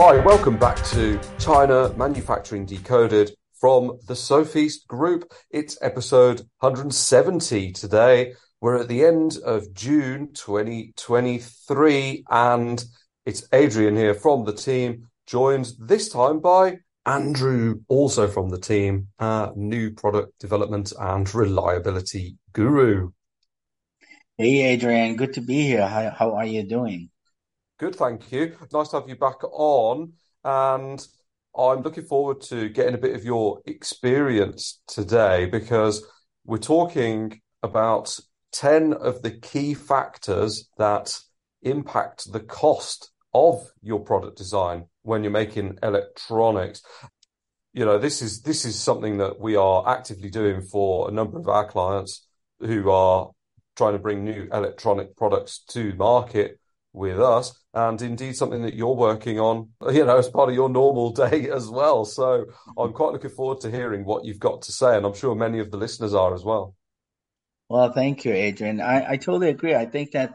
Hi, welcome back to China Manufacturing Decoded from the Sofeast Group. It's episode 170 today. We're at the end of June 2023, and it's Adrian here from the team, joined this time by Andrew, also from the team, uh, new product development and reliability guru. Hey, Adrian, good to be here. How, how are you doing? Good, thank you. Nice to have you back on. And I'm looking forward to getting a bit of your experience today because we're talking about 10 of the key factors that impact the cost of your product design when you're making electronics. You know, this is this is something that we are actively doing for a number of our clients who are trying to bring new electronic products to market with us and indeed something that you're working on you know as part of your normal day as well. So i'm quite looking forward to hearing what you've got to say and i'm sure many of the listeners are as well. Well thank you adrian. I, I totally agree. I think that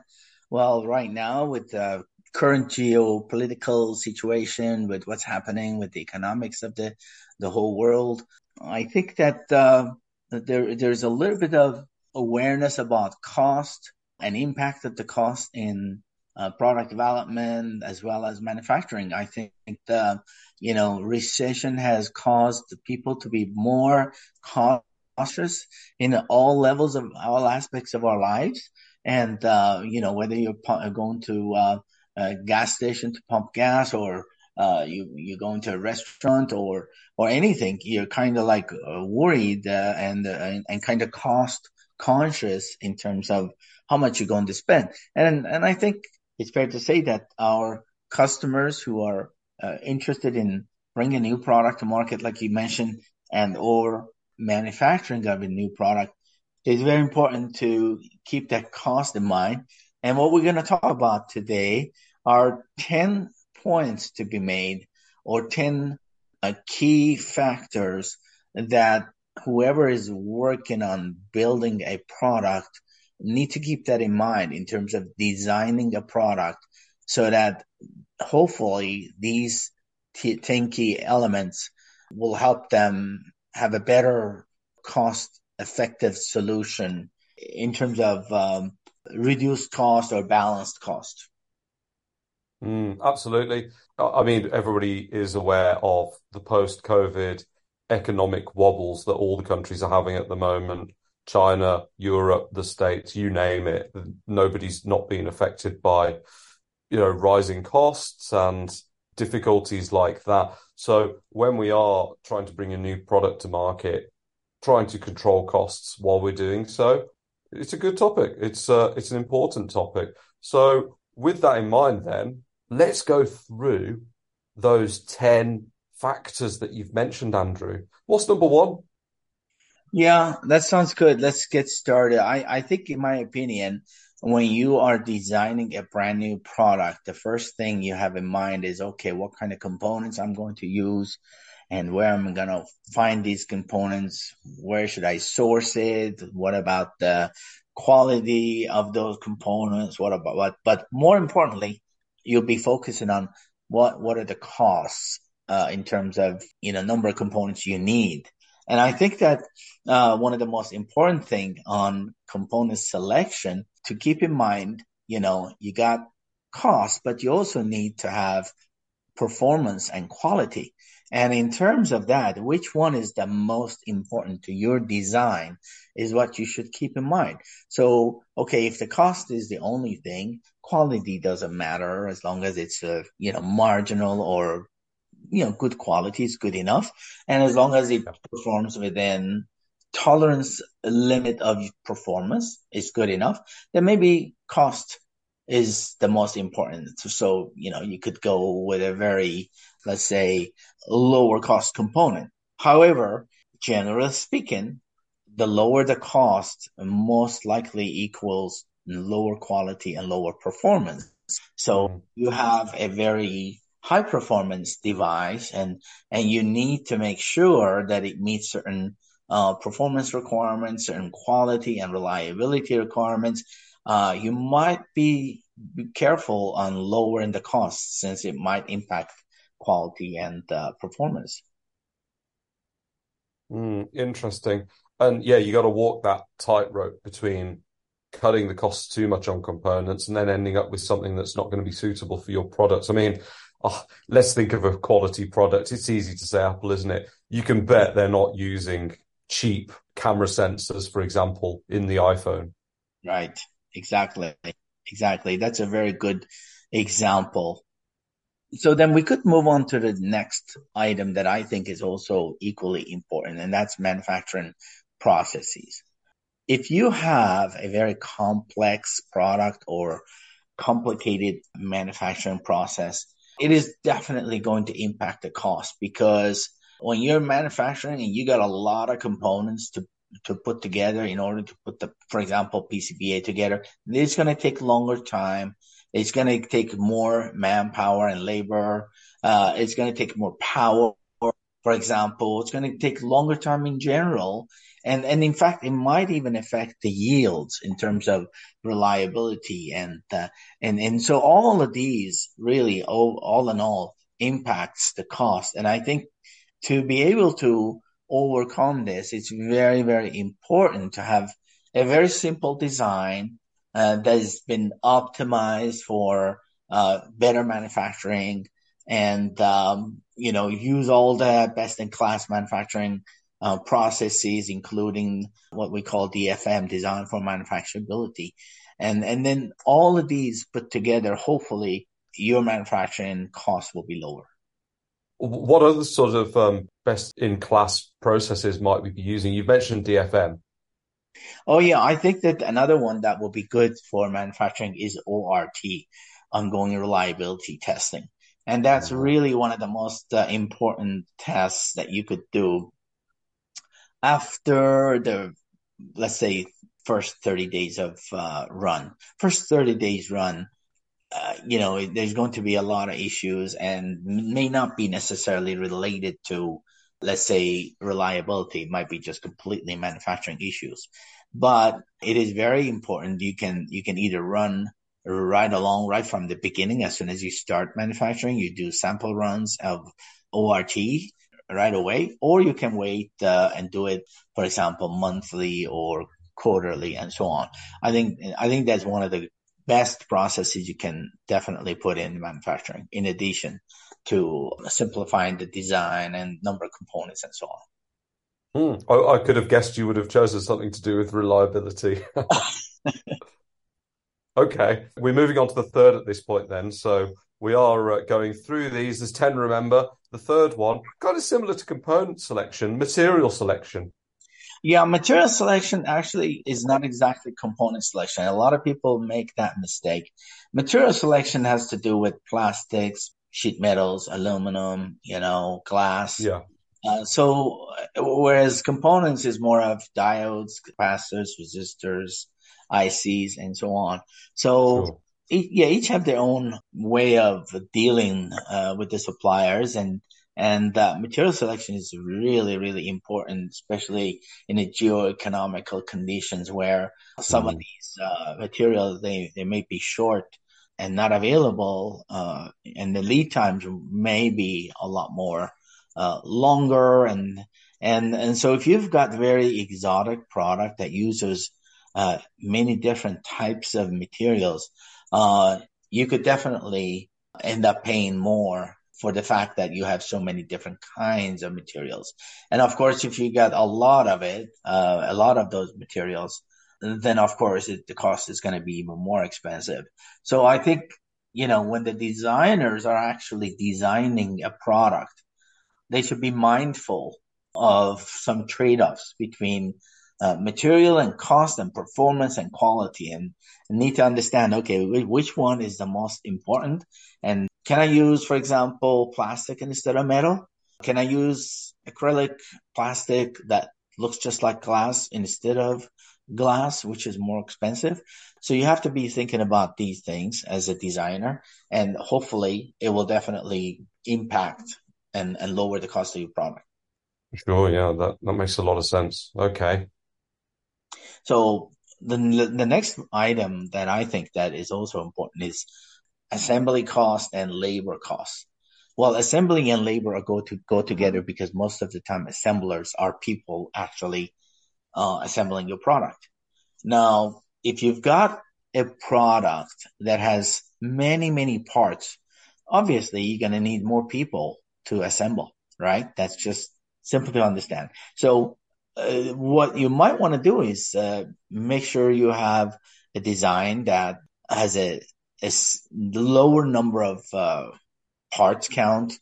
well right now with the current geopolitical situation with what's happening with the economics of the the whole world i think that uh, there there's a little bit of awareness about cost and impact of the cost in uh, product development as well as manufacturing. I think the you know recession has caused people to be more cautious in all levels of all aspects of our lives. And uh, you know whether you're going to uh, a gas station to pump gas or uh, you you go into a restaurant or or anything, you're kind of like uh, worried uh, and, and and kind of cost conscious in terms of how much you're going to spend. And and I think it's fair to say that our customers who are uh, interested in bringing a new product to market, like you mentioned, and or manufacturing of a new product, it's very important to keep that cost in mind. And what we're going to talk about today are 10 points to be made or 10 uh, key factors that whoever is working on building a product need to keep that in mind in terms of designing a product so that hopefully these 10 key elements will help them have a better cost effective solution in terms of um, reduced cost or balanced cost. Mm, absolutely. I mean, everybody is aware of the post COVID economic wobbles that all the countries are having at the moment. China, Europe, the States, you name it. Nobody's not being affected by, you know, rising costs and difficulties like that. So when we are trying to bring a new product to market, trying to control costs while we're doing so, it's a good topic. It's uh, it's an important topic. So with that in mind, then let's go through those ten factors that you've mentioned, Andrew. What's number one? Yeah, that sounds good. Let's get started. I, I think, in my opinion, when you are designing a brand new product, the first thing you have in mind is okay, what kind of components I'm going to use and where I'm going to find these components. Where should I source it? What about the quality of those components? What about what? But more importantly, you'll be focusing on what, what are the costs, uh, in terms of, you know, number of components you need and I think that uh, one of the most important thing on component selection to keep in mind, you know, you got cost, but you also need to have performance and quality. And in terms of that, which one is the most important to your design is what you should keep in mind. So, okay, if the cost is the only thing, quality doesn't matter as long as it's a, you know, marginal or you know, good quality is good enough. And as long as it performs within tolerance limit of performance is good enough, then maybe cost is the most important. So, you know, you could go with a very, let's say, lower cost component. However, generally speaking, the lower the cost, most likely equals lower quality and lower performance. So mm-hmm. you have a very high performance device and and you need to make sure that it meets certain uh, performance requirements certain quality and reliability requirements uh, you might be, careful on lowering the cost since it might impact quality and uh, performance. Mm, interesting. And yeah, you got to walk that tightrope between cutting the costs too much on components and then ending up with something that's not going to be suitable for your products. I mean, oh, let's think of a quality product. It's easy to say Apple, isn't it? You can bet they're not using cheap camera sensors, for example, in the iPhone. Right. Exactly. Exactly. That's a very good example. So then we could move on to the next item that I think is also equally important, and that's manufacturing processes. If you have a very complex product or complicated manufacturing process, it is definitely going to impact the cost because when you're manufacturing and you got a lot of components to to put together in order to put the, for example, PCBA together, it's going to take longer time. It's going to take more manpower and labor. Uh, it's going to take more power, for example. It's going to take longer time in general. And, and in fact, it might even affect the yields in terms of reliability. And, uh, and, and so all of these really, all, all in all, impacts the cost. And I think to be able to overcome this, it's very, very important to have a very simple design uh, that has been optimized for uh, better manufacturing and um, you know use all the best in class manufacturing uh, processes, including what we call DFM, design for manufacturability. And, and then all of these put together, hopefully your manufacturing costs will be lower. What other sort of um, best in class processes might we be using? You mentioned DFM. Oh yeah, I think that another one that will be good for manufacturing is ORT, ongoing reliability testing. And that's mm-hmm. really one of the most uh, important tests that you could do after the let's say first 30 days of uh, run. First 30 days run uh, you know there's going to be a lot of issues and may not be necessarily related to let's say reliability. It might be just completely manufacturing issues. But it is very important you can you can either run right along right from the beginning. As soon as you start manufacturing you do sample runs of ort right away, or you can wait uh, and do it, for example, monthly or quarterly and so on. I think I think that's one of the best processes you can definitely put in manufacturing. In addition to simplifying the design and number of components and so on. Hmm. I, I, could have guessed you would have chosen something to do with reliability. okay, we're moving on to the third at this point then. So we are uh, going through these. There's 10, remember. The third one, kind of similar to component selection, material selection. Yeah, material selection actually is not exactly component selection. A lot of people make that mistake. Material selection has to do with plastics, sheet metals, aluminum, you know, glass. Yeah. Uh, so, whereas components is more of diodes, capacitors, resistors, ICs, and so on. So, sure yeah, each have their own way of dealing uh, with the suppliers, and and uh, material selection is really really important, especially in the geoeconomical conditions where some mm. of these uh, materials they they may be short and not available, uh, and the lead times may be a lot more uh, longer, and and and so if you've got very exotic product that uses uh, many different types of materials uh, you could definitely end up paying more for the fact that you have so many different kinds of materials. And of course, if you got a lot of it, uh, a lot of those materials, then of course it, the cost is going to be even more expensive. So I think, you know, when the designers are actually designing a product, they should be mindful of some trade-offs between uh, material and cost and performance and quality. And need to understand okay which one is the most important? And can i use for example plastic instead of metal? Can i use acrylic plastic that looks just like glass instead of glass which is more expensive? So you have to be thinking about these things as a designer and hopefully it will definitely impact and, and lower the cost of your product. Sure yeah that, that makes a lot of sense. Okay so the the next item that I think that is also important is assembly cost and labor cost. Well, assembly and labor go to go together because most of the time assemblers are people actually uh, assembling your product. Now, if you've got a product that has many, many parts, obviously you're going to need more people to assemble, right? That's just simple to understand. So uh, what you might want to do is uh, make sure you have a design that has a, a lower number of uh, parts count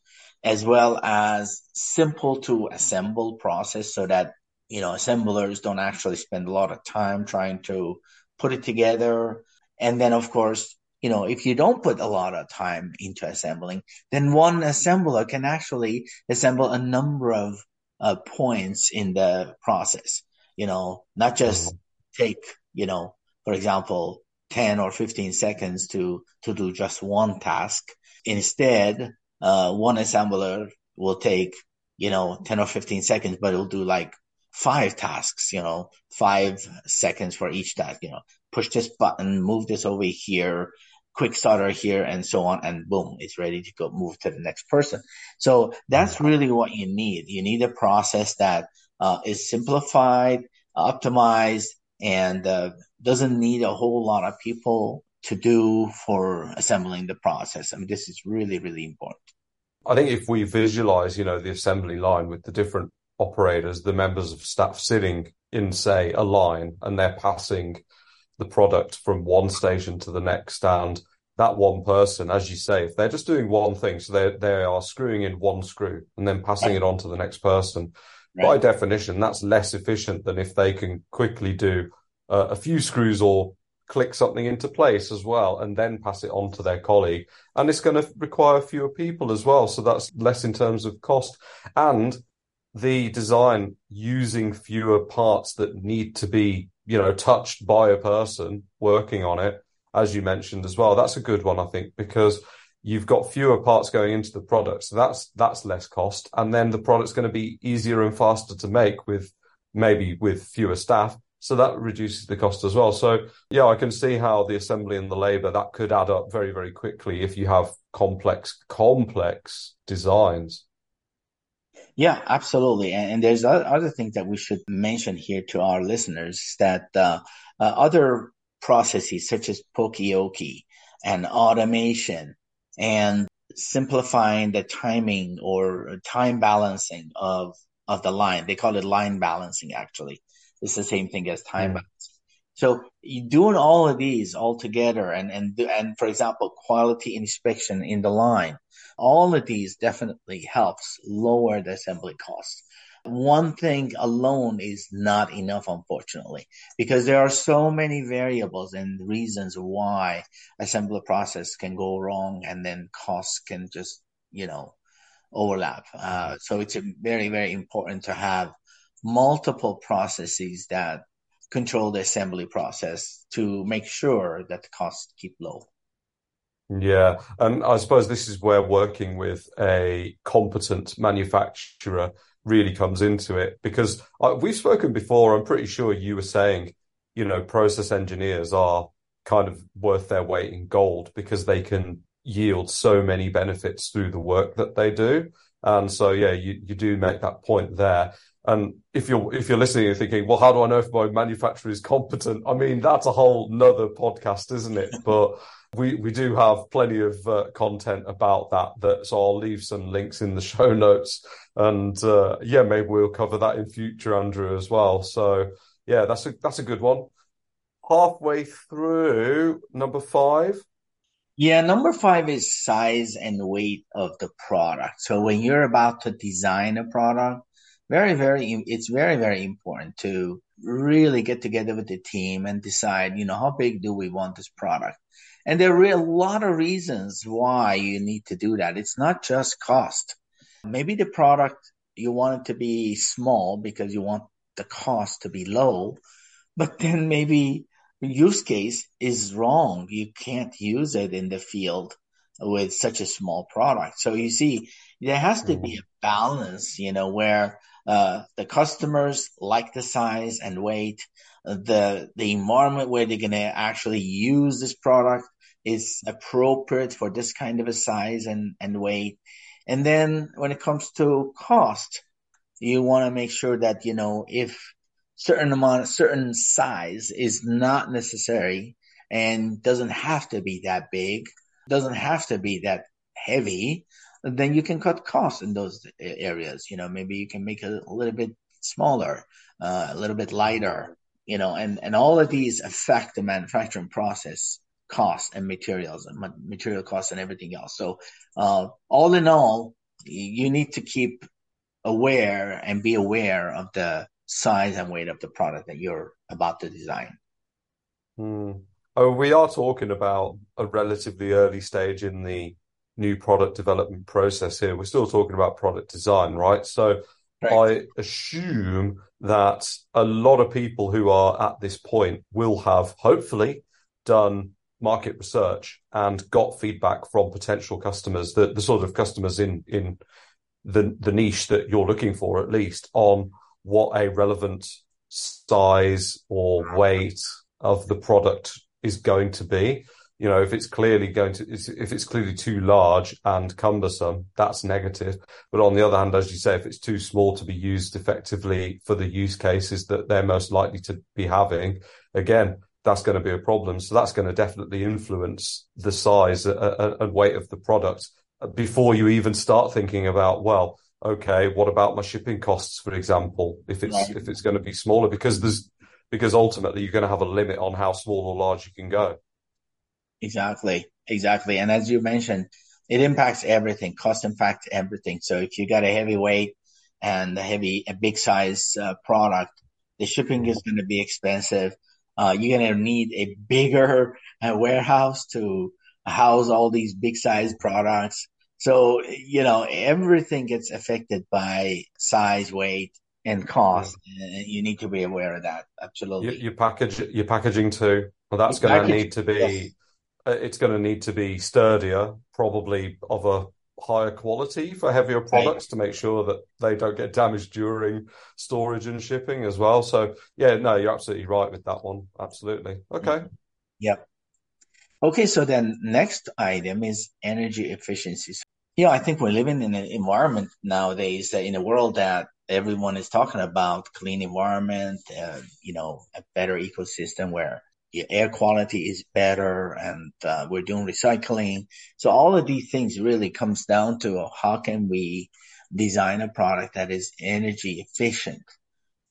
as well as simple to assemble process so that you know assemblers don't actually spend a lot of time trying to put it together. And then of course you know if you don't put a lot of time into assembling then one assembler can actually assemble a number of uh, points in the process you know not just mm-hmm. take you know for example 10 or 15 seconds to to do just one task Instead, uh, one assembler will take, you know, 10 or 15 seconds, but it'll do like five tasks, you know, five seconds for each task, you know, push this button, move this over here, quick starter here and so on. And boom, it's ready to go move to the next person. So that's really what you need. You need a process that uh, is simplified, optimized, and uh, doesn't need a whole lot of people to do for assembling the process. I mean, this is really, really important. I think if we visualize, you know, the assembly line with the different operators, the members of staff sitting in, say, a line and they're passing the product from one station to the next and that one person, as you say, if they're just doing one thing, so they they are screwing in one screw and then passing it on to the next person. Right. By definition, that's less efficient than if they can quickly do uh, a few screws or click something into place as well and then pass it on to their colleague. And it's going to require fewer people as well. So that's less in terms of cost and the design using fewer parts that need to be, you know, touched by a person working on it, as you mentioned as well. That's a good one, I think, because you've got fewer parts going into the product. So that's, that's less cost. And then the product's going to be easier and faster to make with maybe with fewer staff so that reduces the cost as well. So yeah, I can see how the assembly and the labor that could add up very, very quickly if you have complex, complex designs. Yeah, absolutely. And, and there's other things that we should mention here to our listeners that uh, uh, other processes such as Poka-yoke and automation and simplifying the timing or time balancing of of the line. They call it line balancing actually. It's the same thing as time balance. So doing all of these all together and, and, and for example, quality inspection in the line, all of these definitely helps lower the assembly costs. One thing alone is not enough, unfortunately, because there are so many variables and reasons why assembly process can go wrong and then costs can just, you know, overlap. Uh, so it's very, very important to have multiple processes that control the assembly process to make sure that the costs keep low. Yeah, and I suppose this is where working with a competent manufacturer really comes into it because uh, we've spoken before. I'm pretty sure you were saying, you know, process engineers are kind of worth their weight in gold because they can yield so many benefits through the work that they do. And so, yeah, you, you do make that point there. And if you're if you're listening and thinking, well, how do I know if my manufacturer is competent? I mean, that's a whole nother podcast, isn't it? But we we do have plenty of uh, content about that. That so I'll leave some links in the show notes, and uh, yeah, maybe we'll cover that in future, Andrew, as well. So yeah, that's a that's a good one. Halfway through number five. Yeah, number five is size and weight of the product. So when you're about to design a product very, very, it's very, very important to really get together with the team and decide, you know, how big do we want this product? And there are a lot of reasons why you need to do that. It's not just cost. Maybe the product you want it to be small because you want the cost to be low, but then maybe use case is wrong. You can't use it in the field with such a small product. So you see, there has to be mm-hmm. a balance, you know, where uh, the customers like the size and weight. The the environment where they're gonna actually use this product is appropriate for this kind of a size and, and weight. And then when it comes to cost, you want to make sure that, you know, if certain amount, certain size is not necessary and doesn't have to be that big, doesn't have to be that heavy, then you can cut costs in those areas. You know, maybe you can make it a little bit smaller, uh, a little bit lighter, you know, and, and all of these affect the manufacturing process costs and materials and material costs and everything else. So, uh, all in all, you need to keep aware and be aware of the size and weight of the product that you're about to design. Hmm. Oh, we are talking about a relatively early stage in the new product development process here. We're still talking about product design, right? So right. I assume that a lot of people who are at this point will have hopefully done market research and got feedback from potential customers, the, the sort of customers in, in the, the niche that you're looking for, at least on what a relevant size or weight of the product is going to be. You know, if it's clearly going to, if it's clearly too large and cumbersome, that's negative. But on the other hand, as you say, if it's too small to be used effectively for the use cases that they're most likely to be having, again, that's going to be a problem. So that's going to definitely influence the size uh, uh, and weight of the product before you even start thinking about, well, okay, what about my shipping costs, for example, if it's, if it's going to be smaller because there's, because ultimately you're going to have a limit on how small or large you can go. Exactly. Exactly. And as you mentioned, it impacts everything. Cost impacts everything. So if you got a heavy weight and a heavy, a big size uh, product, the shipping is going to be expensive. Uh, you're going to need a bigger uh, warehouse to house all these big size products. So, you know, everything gets affected by size, weight, and cost. And you need to be aware of that. Absolutely. Your, your package, your packaging too. Well, that's going to need to be, yes. Uh, it's going to need to be sturdier, probably of a higher quality for heavier products right. to make sure that they don't get damaged during storage and shipping as well. So yeah, no, you're absolutely right with that one. Absolutely. Okay. Yep. Okay, so then next item is energy efficiency. You know, I think we're living in an environment nowadays, in a world that everyone is talking about clean environment, uh, you know, a better ecosystem where air quality is better and uh, we're doing recycling. So all of these things really comes down to how can we design a product that is energy efficient.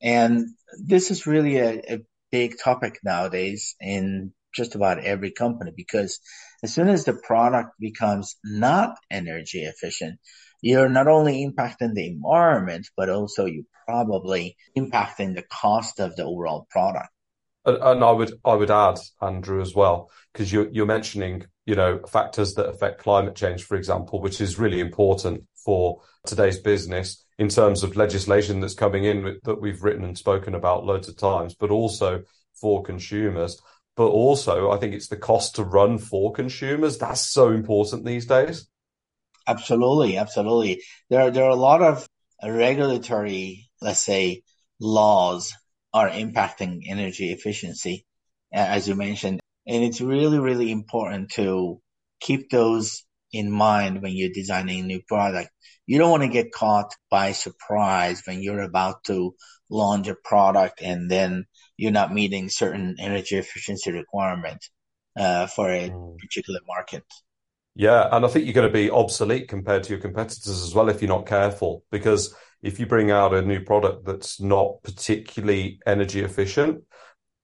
And this is really a, a big topic nowadays in just about every company because as soon as the product becomes not energy efficient, you're not only impacting the environment, but also you probably impacting the cost of the overall product. And, I would I would add Andrew as well because you're you're mentioning you know factors that affect climate change, for example, which is really important for today's business in terms of legislation that's coming in that we've written and spoken about loads of times, but also for consumers but also I think it's the cost to run for consumers. That's so important these days. Absolutely, absolutely. There are, there are a lot of regulatory, let's say, laws are impacting energy efficiency, as you mentioned. And it's really, really important to keep those in mind when you're designing a new product. You don't want to get caught by surprise when you're about to launch a product and then you're not meeting certain energy efficiency requirement uh, for a mm. particular market. Yeah, and I think you're going to be obsolete compared to your competitors as well if you're not careful. Because if you bring out a new product that's not particularly energy efficient,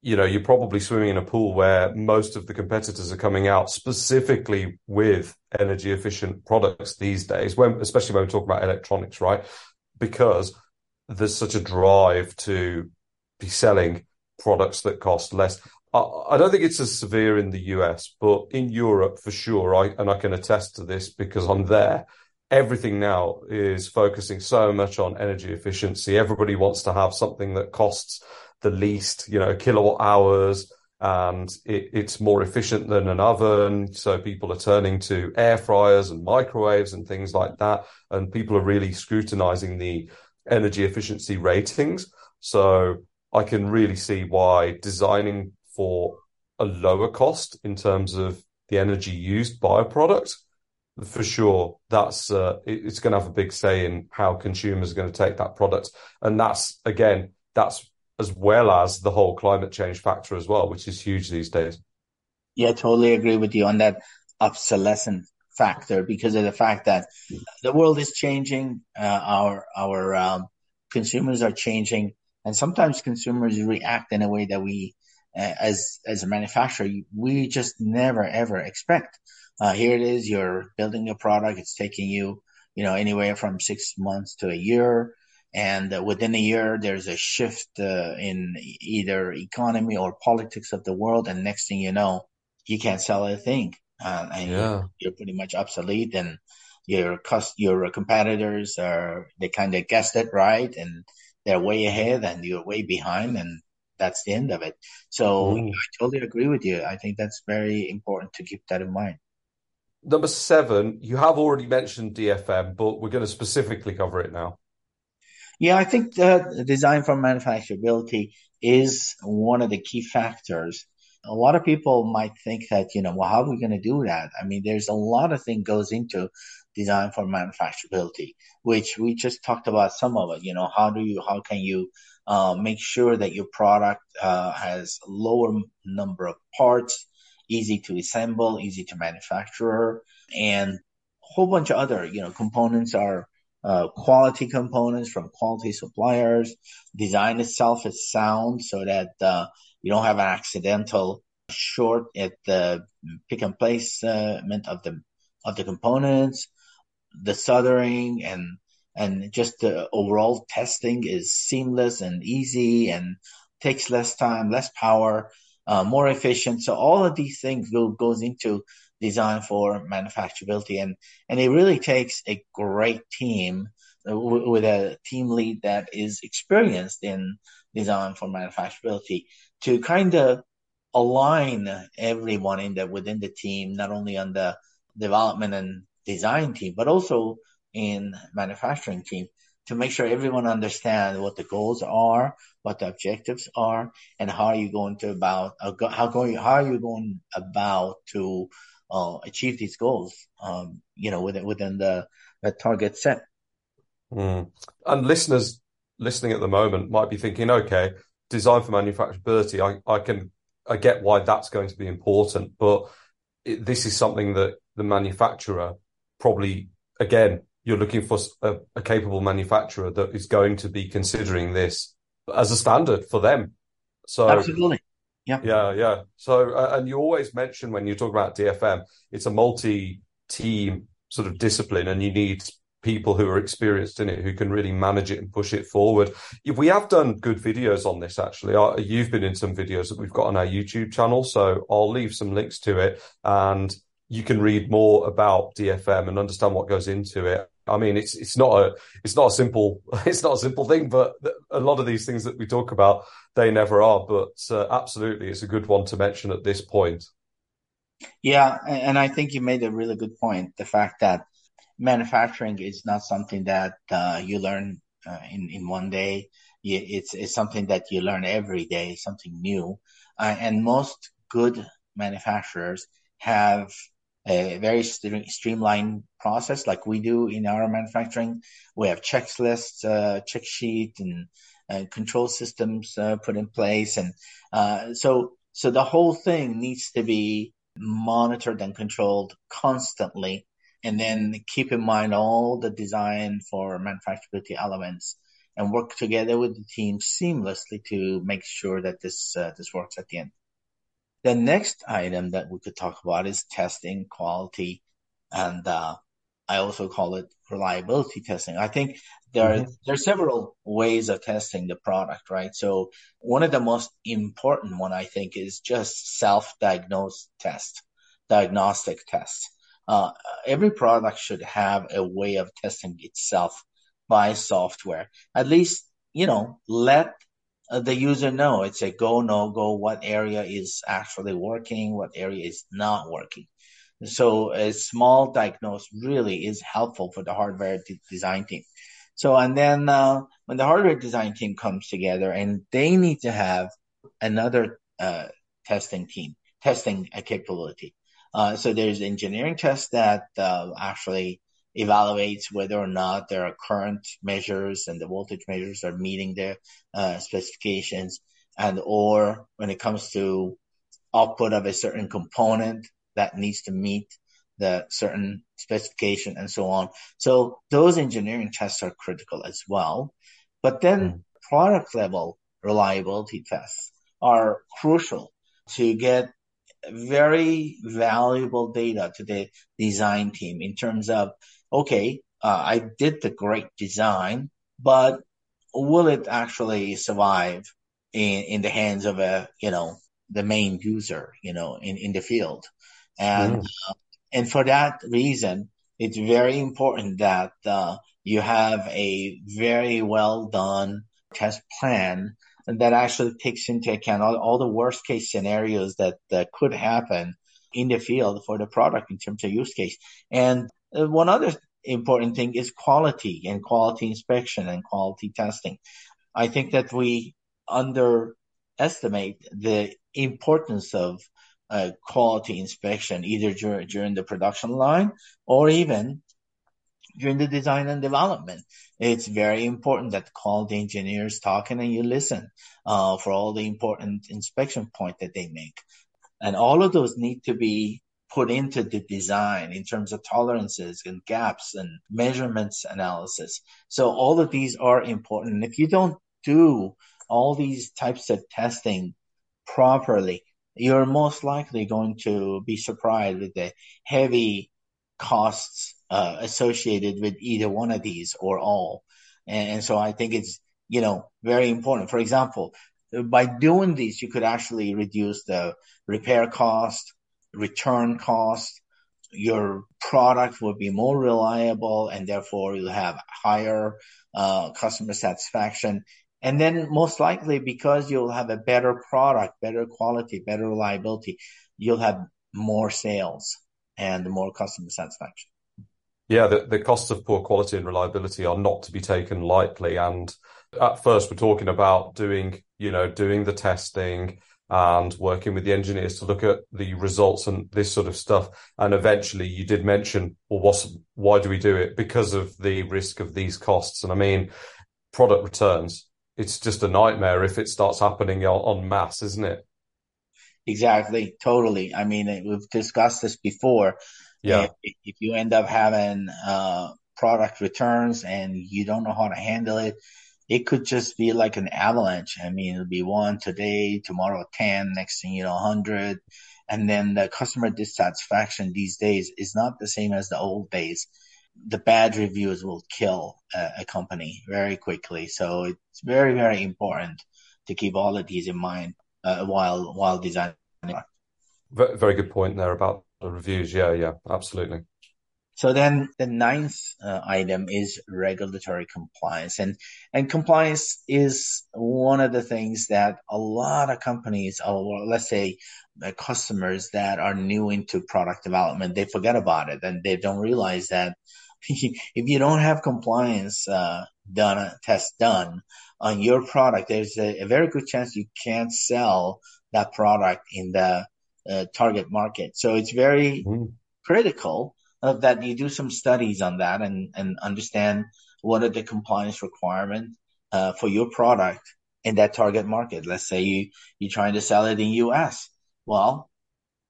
you know, you're probably swimming in a pool where most of the competitors are coming out specifically with energy efficient products these days, when, especially when we talk about electronics, right? Because there's such a drive to be selling products that cost less. I, I don't think it's as severe in the US, but in Europe for sure, I, and I can attest to this because I'm there. Everything now is focusing so much on energy efficiency. Everybody wants to have something that costs the least, you know, kilowatt hours, and it, it's more efficient than an oven. So people are turning to air fryers and microwaves and things like that. And people are really scrutinizing the energy efficiency ratings. So I can really see why designing for a lower cost in terms of the energy used by a product for sure, that's uh, it's going to have a big say in how consumers are going to take that product, and that's again, that's as well as the whole climate change factor as well, which is huge these days. Yeah, totally agree with you on that obsolescence factor because of the fact that the world is changing, uh, our our um, consumers are changing, and sometimes consumers react in a way that we, uh, as as a manufacturer, we just never ever expect. Uh, here it is, you're building a product, it's taking you, you know, anywhere from six months to a year. And uh, within a year, there's a shift uh, in either economy or politics of the world. And next thing you know, you can't sell a thing. Uh, and yeah. you're pretty much obsolete and your cost, your competitors are, they kind of guessed it right and they're way ahead and you're way behind and that's the end of it. So mm. I totally agree with you. I think that's very important to keep that in mind. Number seven, you have already mentioned DFM, but we're going to specifically cover it now. Yeah, I think the design for manufacturability is one of the key factors. A lot of people might think that, you know, well, how are we going to do that? I mean, there's a lot of thing goes into design for manufacturability, which we just talked about some of it. You know, how do you, how can you uh, make sure that your product uh, has lower number of parts, easy to assemble, easy to manufacture, and a whole bunch of other, you know, components are uh, quality components from quality suppliers. Design itself is sound so that uh, you don't have an accidental short at the pick and placement of the of the components. The soldering and and just the overall testing is seamless and easy and takes less time, less power uh, more efficient. So all of these things go, goes into design for manufacturability, and and it really takes a great team uh, w- with a team lead that is experienced in design for manufacturability to kind of align everyone in the within the team, not only on the development and design team, but also in manufacturing team to make sure everyone understands what the goals are, what the objectives are, and how are you going to about uh, how going how are you going about to uh, achieve these goals? Um, you know, within within the, the target set. Mm. And listeners listening at the moment might be thinking, okay, design for manufacturability. I I can I get why that's going to be important, but it, this is something that the manufacturer probably again you're looking for a, a, capable manufacturer that is going to be considering this as a standard for them. So absolutely, yeah, yeah, yeah. So uh, and you always mention when you talk about DFM, it's a multi-team sort of discipline, and you need people who are experienced in it who can really manage it and push it forward. We have done good videos on this actually. You've been in some videos that we've got on our YouTube channel, so I'll leave some links to it and you can read more about DFM and understand what goes into it. I mean, it's it's not a it's not a simple it's not a simple thing, but a lot of these things that we talk about they never are. But uh, absolutely, it's a good one to mention at this point. Yeah, and I think you made a really good point. The fact that manufacturing is not something that uh, you learn uh, in in one day. It's it's something that you learn every day, something new. Uh, and most good manufacturers have a very st- streamlined process like we do in our manufacturing. We have checklists, uh, check sheet and, and control systems uh, put in place. And uh, so, so the whole thing needs to be monitored and controlled constantly. And then keep in mind all the design for manufacturability elements and work together with the team seamlessly to make sure that this, uh, this works at the end. The next item that we could talk about is testing quality, and uh, I also call it reliability testing. I think there mm-hmm. are, there are several ways of testing the product, right? So one of the most important one I think is just self-diagnose test, diagnostic test. Uh, every product should have a way of testing itself by software. At least, you know, let the user know. It's a go no go what area is actually working what area is not working. So a small diagnose really is helpful for the hardware de- design team. So and then uh, when the hardware design team comes together and they need to have another uh, testing team testing a capability. Uh, so there's engineering tests that uh, actually evaluates whether or not there are current measures and the voltage measures are meeting their uh, specifications and or when it comes to output of a certain component that needs to meet the certain specification and so on. So those engineering tests are critical as well. But then mm. product level reliability tests are crucial to get very valuable data to the design team in terms of, okay, uh, I did the great design, but will it actually survive in, in the hands of a, you know, the main user, you know, in, in the field? And, mm. uh, and for that reason, it's very important that, uh, you have a very well done test plan that actually takes into account all, all the worst case scenarios that, that could happen in the field for the product in terms of use case. And uh, one other important thing is quality and quality inspection and quality testing. I think that we underestimate the importance of uh, quality inspection either during, during the production line or even during the design and development. It's very important that quality engineers talking and you listen uh, for all the important inspection point that they make. And all of those need to be put into the design in terms of tolerances and gaps and measurements analysis. So all of these are important. And if you don't do all these types of testing properly, you're most likely going to be surprised with the heavy costs uh, associated with either one of these or all. And, and, so I think it's, you know, very important. For example, by doing these, you could actually reduce the repair cost, return cost. Your product will be more reliable and therefore you'll have higher uh, customer satisfaction. And then most likely because you'll have a better product, better quality, better reliability, you'll have more sales and more customer satisfaction. Yeah, the, the costs of poor quality and reliability are not to be taken lightly. And at first, we're talking about doing, you know, doing the testing and working with the engineers to look at the results and this sort of stuff. And eventually, you did mention, well, what's why do we do it? Because of the risk of these costs. And I mean, product returns. It's just a nightmare if it starts happening on mass, isn't it? Exactly, totally. I mean, we've discussed this before. Yeah. If, if you end up having uh, product returns and you don't know how to handle it, it could just be like an avalanche. I mean, it'll be one today, tomorrow 10, next thing you know, 100. And then the customer dissatisfaction these days is not the same as the old days. The bad reviews will kill a, a company very quickly. So it's very, very important to keep all of these in mind uh, while while designing. Very good point there about the reviews. Yeah, yeah, absolutely. So then the ninth uh, item is regulatory compliance and, and compliance is one of the things that a lot of companies or let's say uh, customers that are new into product development, they forget about it and they don't realize that if you don't have compliance, uh, done, test done on your product, there's a, a very good chance you can't sell that product in the uh, target market. So it's very mm. critical of that you do some studies on that and, and understand what are the compliance requirements uh, for your product in that target market. Let's say you, you're trying to sell it in US. Well,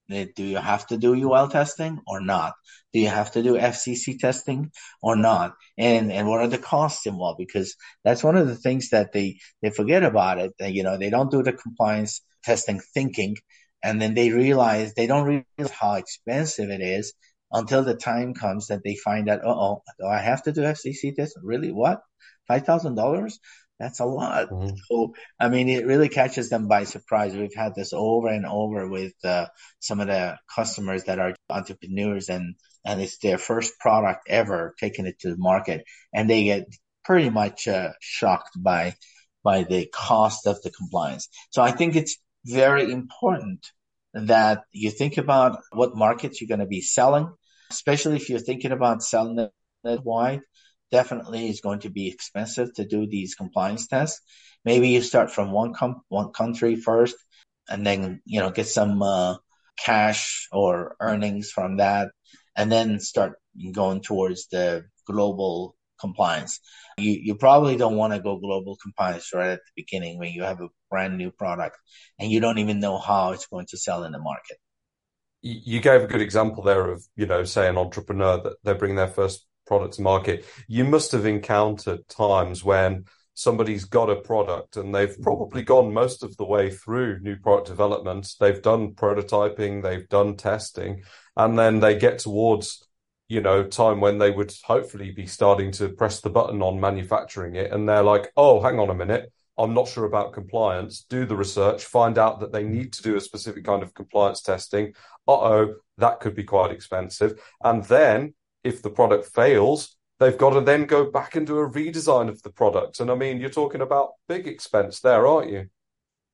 do you have to do UL testing or not? Do you have to do FCC testing or not? And and what are the costs involved? Because that's one of the things that they they forget about it. That, you know, they don't do the compliance testing thinking, and then they realize they don't realize how expensive it is until the time comes that they find out. Uh oh, do I have to do FCC test? Really? What? Five thousand dollars? That's a lot. Mm-hmm. So, I mean, it really catches them by surprise. We've had this over and over with uh, some of the customers that are entrepreneurs and, and it's their first product ever taking it to the market and they get pretty much uh, shocked by, by the cost of the compliance. So I think it's very important that you think about what markets you're going to be selling, especially if you're thinking about selling it wide definitely is going to be expensive to do these compliance tests. Maybe you start from one com- one country first and then, you know, get some, uh, cash or earnings from that, and then start going towards the global compliance. You you probably don't want to go global compliance right at the beginning when you have a brand new product and you don't even know how it's going to sell in the market. You gave a good example there of, you know, say an entrepreneur that they bring their first product to market. You must have encountered times when somebody's got a product and they've probably gone most of the way through new product development. They've done prototyping, they've done testing, and then they get towards you know, time when they would hopefully be starting to press the button on manufacturing it. And they're like, oh, hang on a minute. I'm not sure about compliance. Do the research, find out that they need to do a specific kind of compliance testing. Uh oh, that could be quite expensive. And then if the product fails, they've got to then go back and do a redesign of the product. And I mean, you're talking about big expense there, aren't you?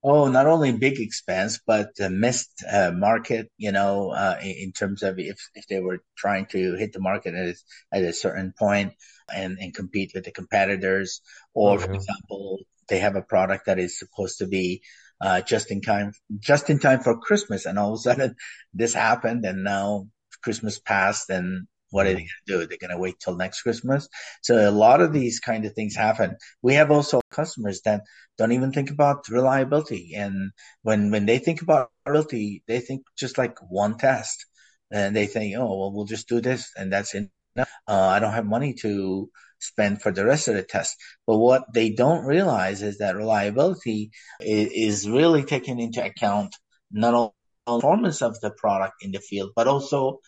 Oh, not only big expense, but uh, missed uh, market. You know, uh, in, terms of if if they were trying to hit the market at, at a certain point and and compete with the competitors, or for example, they have a product that is supposed to be uh, just in time, just in time for Christmas, and all of a sudden this happened, and now Christmas passed, and what are they going to do? They're going to wait till next Christmas. So a lot of these kind of things happen. We have also customers that don't even think about reliability. And when, when they think about reliability, they think just like one test and they think, oh, well, we'll just do this and that's enough. Uh, I don't have money to spend for the rest of the test. But what they don't realize is that reliability is, is really taken into account not only performance of the product in the field, but also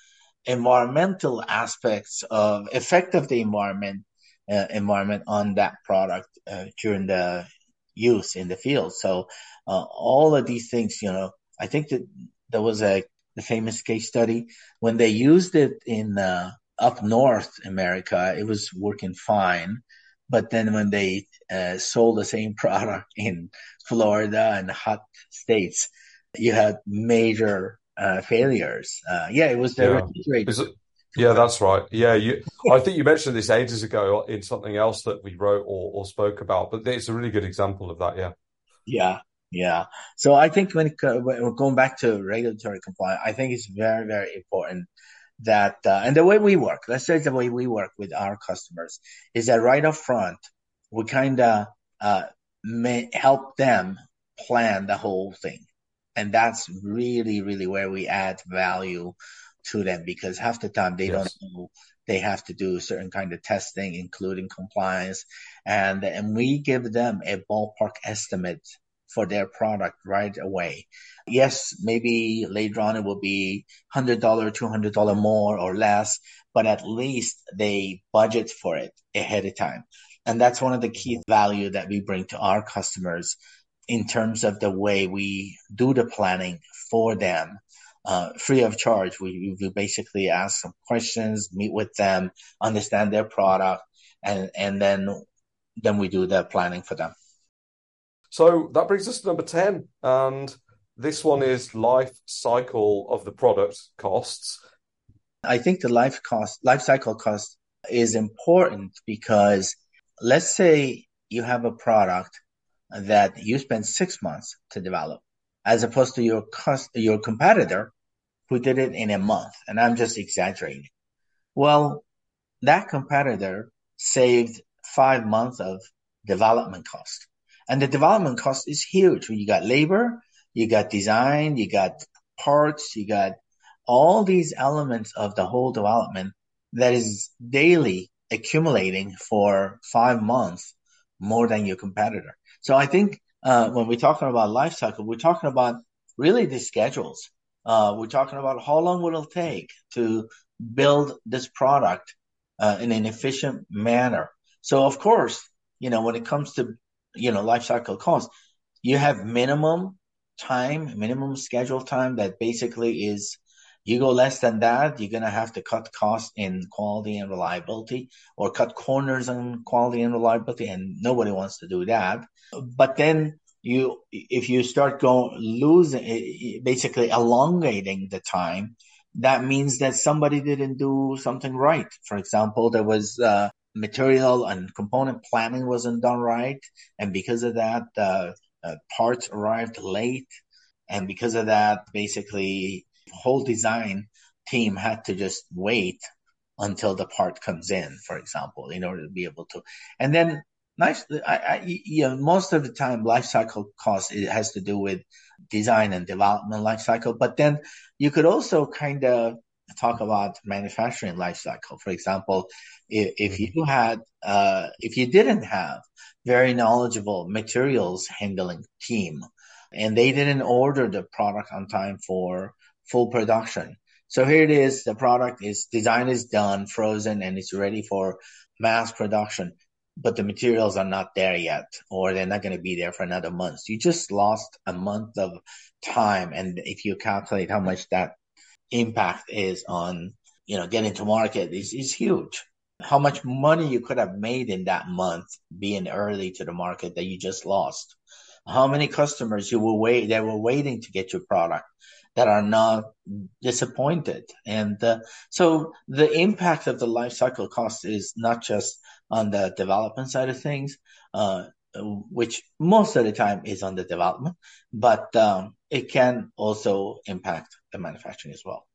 environmental aspects of effect of the environment uh, environment on that product uh, during the use in the field. So uh, all of these things, you know, I think that there was a the famous case study when they used it in uh, up north America, it was working fine. But then when they uh, sold the same product in Florida and hot states, you had major uh, failures. Uh, yeah, it was the yeah. yeah, that's right. Yeah, you. I think you mentioned this ages ago in something else that we wrote or, or spoke about, but it's a really good example of that. Yeah. Yeah, yeah. So I think when, when we're going back to regulatory compliance, I think it's very, very important that uh, and the way we work. Let's say the way we work with our customers is that right up front, we kind of uh, help them plan the whole thing and that's really really where we add value to them because half the time they yes. don't know they have to do certain kind of testing including compliance. And and we give them a ballpark estimate for their product right away. Yes maybe later on it will be $100 $200 more or less but at least they budget for it ahead of time. And that's one of the key value that we bring to our customers in terms of the way we do the planning for them, uh, free of charge. We, we basically ask some questions, meet with them, understand their product, and, and then, then we do the planning for them. So that brings us to number 10. And this one is life cycle of the product costs. I think the life cost, life cycle cost is important because let's say you have a product that you spent six months to develop, as opposed to your your competitor who did it in a month. And I'm just exaggerating. Well, that competitor saved five months of development cost. And the development cost is huge. You got labor, you got design, you got parts, you got all these elements of the whole development that is daily accumulating for five months more than your competitor. So I think uh, when we're talking about life cycle, we're talking about really the schedules. Uh, we're talking about how long will it take to build this product uh, in an efficient manner. So of course, you know, when it comes to, you know, life cycle cost, you have minimum time, minimum schedule time that basically is you go less than that, you're going to have to cut costs in quality and reliability or cut corners on quality and reliability. And nobody wants to do that. But then you, if you start going losing, basically elongating the time, that means that somebody didn't do something right. For example, there was, uh, material and component planning wasn't done right. And because of that, uh, uh, parts arrived late. And because of that, basically whole design team had to just wait until the part comes in, for example, in order to be able to. And then nice, I, I, you know, most of the time life cycle cost it has to do with design and development life cycle, but then you could also kind of talk about manufacturing life cycle. For example, if, if mm-hmm. you had, uh, if you didn't have very knowledgeable materials handling team and they didn't order the product on time for full production. So here it is. The product is design is done, frozen, and it's ready for mass production, but the materials are not there yet, or they're not going to be there for another month. You just lost a month of time. And if you calculate how much that impact is on, you know, getting to market is, is huge. How much money you could have made in that month being early to the market that you just lost. How many customers you will wait, that were waiting to get your product that are not disappointed. And uh, so the impact of the life cycle cost is not just on the development side of things, uh, which most of the time is on the development, but um, it can also impact the manufacturing as well.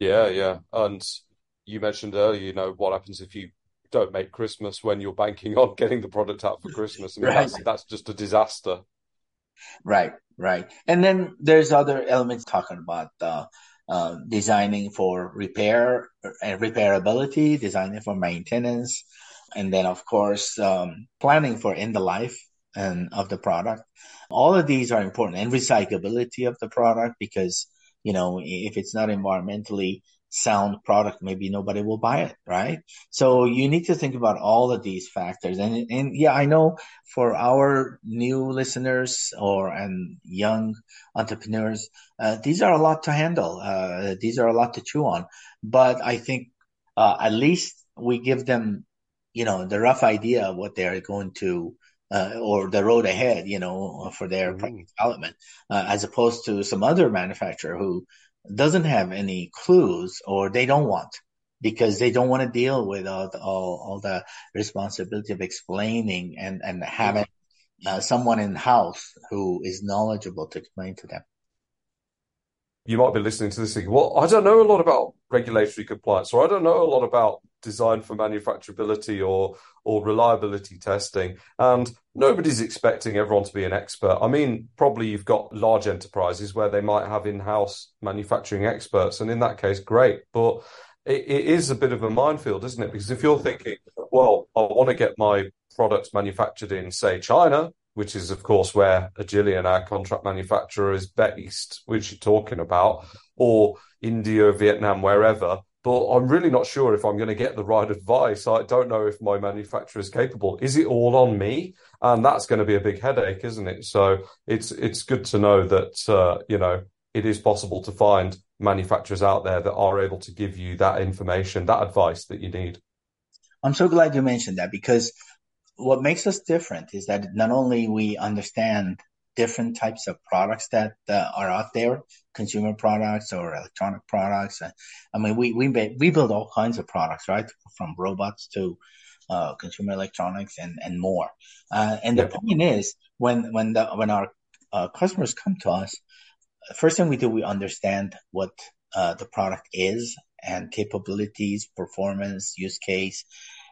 Yeah, yeah. And you mentioned earlier, you know, what happens if you don't make Christmas when you're banking on getting the product out for Christmas? I mean, right. that's, that's just a disaster. Right, right. And then there's other elements talking about uh, uh, designing for repair and repairability, designing for maintenance, and then of course um, planning for end of life and of the product. All of these are important, and recyclability of the product because you know if it's not environmentally sound product, maybe nobody will buy it, right? So you need to think about all of these factors. And, and yeah, I know for our new listeners or, and young entrepreneurs, uh, these are a lot to handle. Uh, these are a lot to chew on, but I think, uh, at least we give them, you know, the rough idea of what they're going to, uh, or the road ahead, you know, for their mm-hmm. development, uh, as opposed to some other manufacturer who doesn't have any clues or they don't want because they don't want to deal with all, the, all, all the responsibility of explaining and, and having uh, someone in house who is knowledgeable to explain to them. You might be listening to this thinking, well, I don't know a lot about regulatory compliance, or I don't know a lot about design for manufacturability or or reliability testing. And nobody's expecting everyone to be an expert. I mean, probably you've got large enterprises where they might have in-house manufacturing experts, and in that case, great. But it, it is a bit of a minefield, isn't it? Because if you're thinking, well, I want to get my products manufactured in, say, China, which is, of course, where Agilian, our contract manufacturer, is based, which you're talking about, or India, Vietnam, wherever but I'm really not sure if I'm going to get the right advice. I don't know if my manufacturer is capable. Is it all on me? And that's going to be a big headache, isn't it? So it's it's good to know that uh, you know it is possible to find manufacturers out there that are able to give you that information, that advice that you need. I'm so glad you mentioned that because what makes us different is that not only we understand different types of products that uh, are out there, consumer products or electronic products. I mean, we we we build all kinds of products, right? From robots to uh, consumer electronics and and more. Uh, and the point is, when when the when our uh, customers come to us, first thing we do, we understand what uh, the product is and capabilities, performance, use case,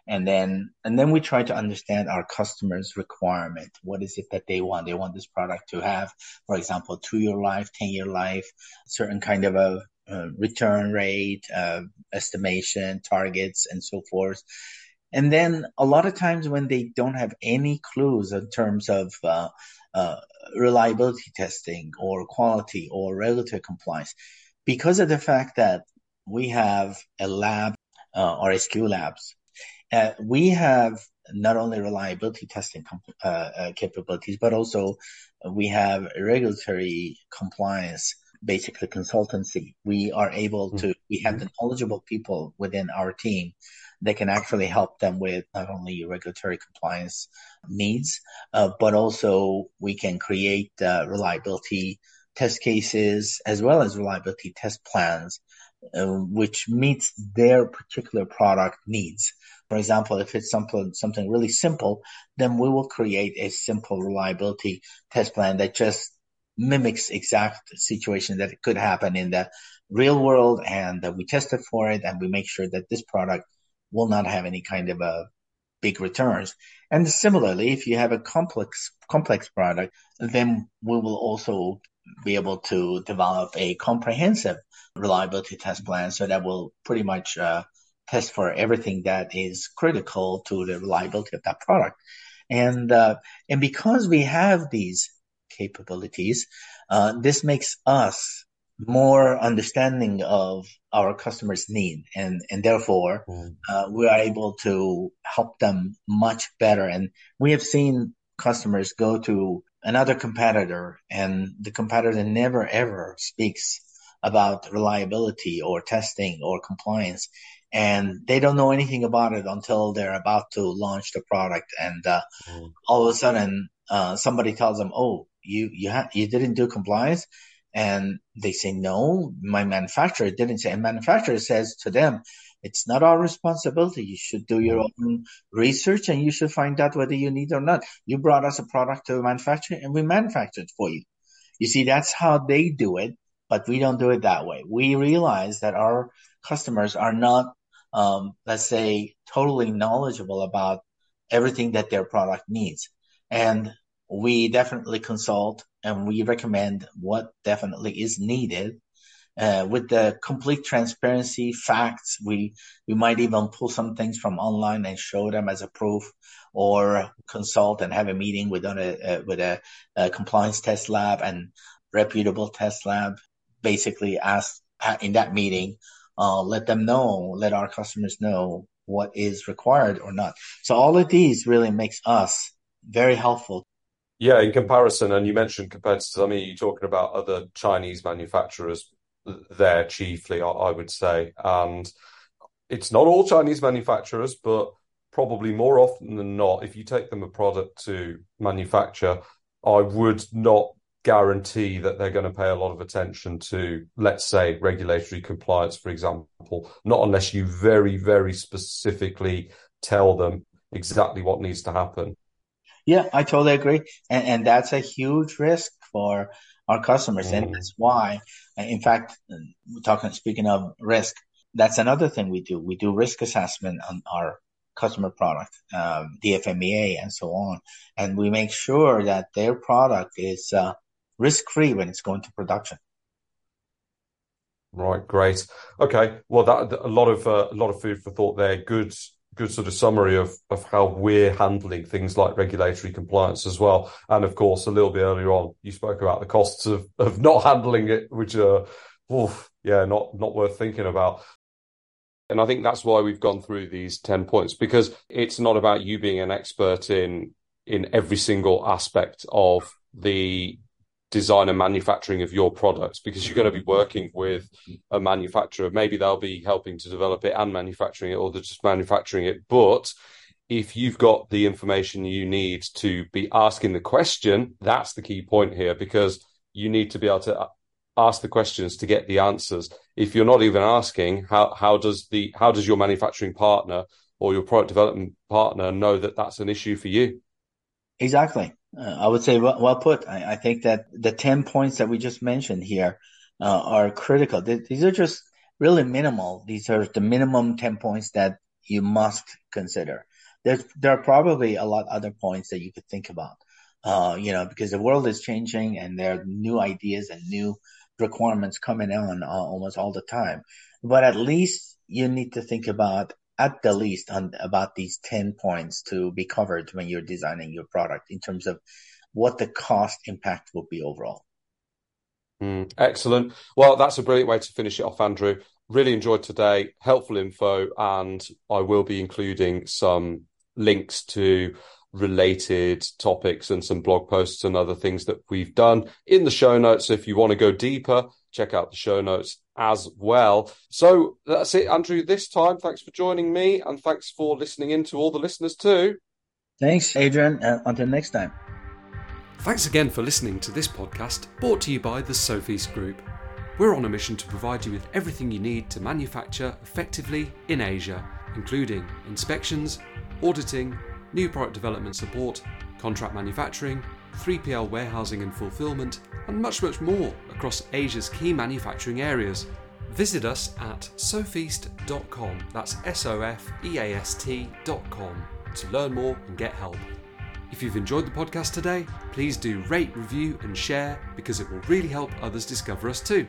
and then and then we try to understand our customers requirement. What is it that they want? They want this product to have for example two year life 10 year life certain kind of a, a return rate uh, estimation targets and so forth. And then a lot of times when they don't have any clues in terms of uh, uh, reliability testing or quality or regulatory compliance because of the fact that we have a lab uh, or SQ labs uh, we have not only reliability testing uh, uh, capabilities, but also we have regulatory compliance, basically consultancy. We are able to, mm-hmm. we have the knowledgeable people within our team that can actually help them with not only regulatory compliance needs, uh, but also we can create uh, reliability test cases as well as reliability test plans, uh, which meets their particular product needs. For example, if it's something, something really simple, then we will create a simple reliability test plan that just mimics exact situation that could happen in the real world and that we tested for it and we make sure that this product will not have any kind of a big returns. And similarly, if you have a complex complex product, then we will also be able to develop a comprehensive reliability test plan so that will pretty much uh, test for everything that is critical to the reliability of that product. And uh, and because we have these capabilities, uh, this makes us more understanding of our customers' need, and and therefore mm. uh, we are able to help them much better. And we have seen customers go to another competitor, and the competitor never ever speaks about reliability or testing or compliance, and they don't know anything about it until they're about to launch the product, and uh, mm. all of a sudden uh, somebody tells them, "Oh, you you ha- you didn't do compliance." And they say, no, my manufacturer didn't say. And manufacturer says to them, it's not our responsibility. You should do your own research and you should find out whether you need or not. You brought us a product to manufacture and we manufactured for you. You see, that's how they do it, but we don't do it that way. We realize that our customers are not, um, let's say, totally knowledgeable about everything that their product needs. And we definitely consult and we recommend what definitely is needed. Uh, with the complete transparency facts, we, we might even pull some things from online and show them as a proof or consult and have a meeting with a, uh, with a, a compliance test lab and reputable test lab. Basically ask in that meeting, uh, let them know, let our customers know what is required or not. So all of these really makes us very helpful yeah, in comparison, and you mentioned competitors, I mean, you're talking about other Chinese manufacturers there chiefly, I would say. And it's not all Chinese manufacturers, but probably more often than not, if you take them a product to manufacture, I would not guarantee that they're going to pay a lot of attention to, let's say, regulatory compliance, for example, not unless you very, very specifically tell them exactly what needs to happen. Yeah, I totally agree. And, and that's a huge risk for our customers. Mm. And that's why, in fact, talking, speaking of risk, that's another thing we do. We do risk assessment on our customer product, um, DFMEA and so on. And we make sure that their product is uh, risk free when it's going to production. Right, great. Okay, well, that a lot of uh, a lot of food for thought there. Good good sort of summary of of how we're handling things like regulatory compliance as well. And of course, a little bit earlier on, you spoke about the costs of of not handling it, which are, oof, yeah, not not worth thinking about. And I think that's why we've gone through these 10 points because it's not about you being an expert in in every single aspect of the design and manufacturing of your products because you're going to be working with a manufacturer. Maybe they'll be helping to develop it and manufacturing it, or they're just manufacturing it. But if you've got the information you need to be asking the question, that's the key point here because you need to be able to uh, ask the questions to get the answers. If you're not even asking, how how does the how does your manufacturing partner or your product development partner know that that's an issue for you? Exactly. Uh, I would say well, well put. I, I, think that the 10 points that we just mentioned here uh, are critical. These are just really minimal. These are the minimum 10 points that you must consider. There's, there are probably a lot other points that you could think about, uh, you know, because the world is changing and there are new ideas and new requirements coming on uh, almost all the time. But at least you need to think about at the least on about these 10 points to be covered when you're designing your product in terms of what the cost impact will be overall. Mm, excellent. Well, that's a brilliant way to finish it off, Andrew. Really enjoyed today, helpful info, and I will be including some links to related topics and some blog posts and other things that we've done in the show notes. If you want to go deeper, check out the show notes as well. So that's it, Andrew, this time. Thanks for joining me and thanks for listening in to all the listeners too. Thanks, Adrian. Uh, until next time. Thanks again for listening to this podcast brought to you by the Sofeast Group. We're on a mission to provide you with everything you need to manufacture effectively in Asia, including inspections, auditing, new product development support, contract manufacturing, 3PL warehousing and fulfillment, and much, much more across Asia's key manufacturing areas. Visit us at sofeast.com, that's S O F E A S T.com, to learn more and get help. If you've enjoyed the podcast today, please do rate, review, and share because it will really help others discover us too.